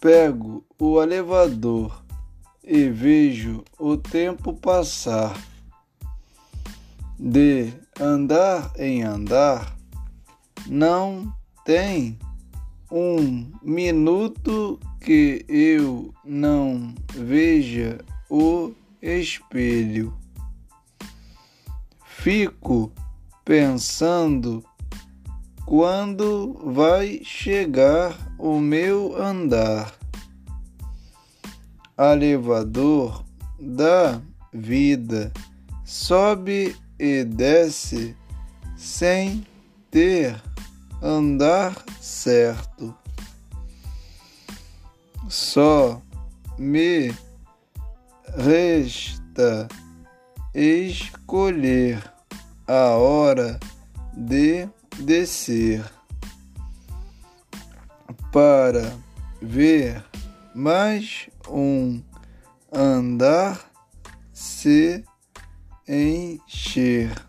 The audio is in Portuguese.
Pego o elevador e vejo o tempo passar. De andar em andar, não tem um minuto que eu não veja o espelho. Fico pensando quando vai chegar o meu andar. Elevador da vida sobe e desce sem ter andar certo. Só me resta escolher a hora de descer para ver mais um andar se encher.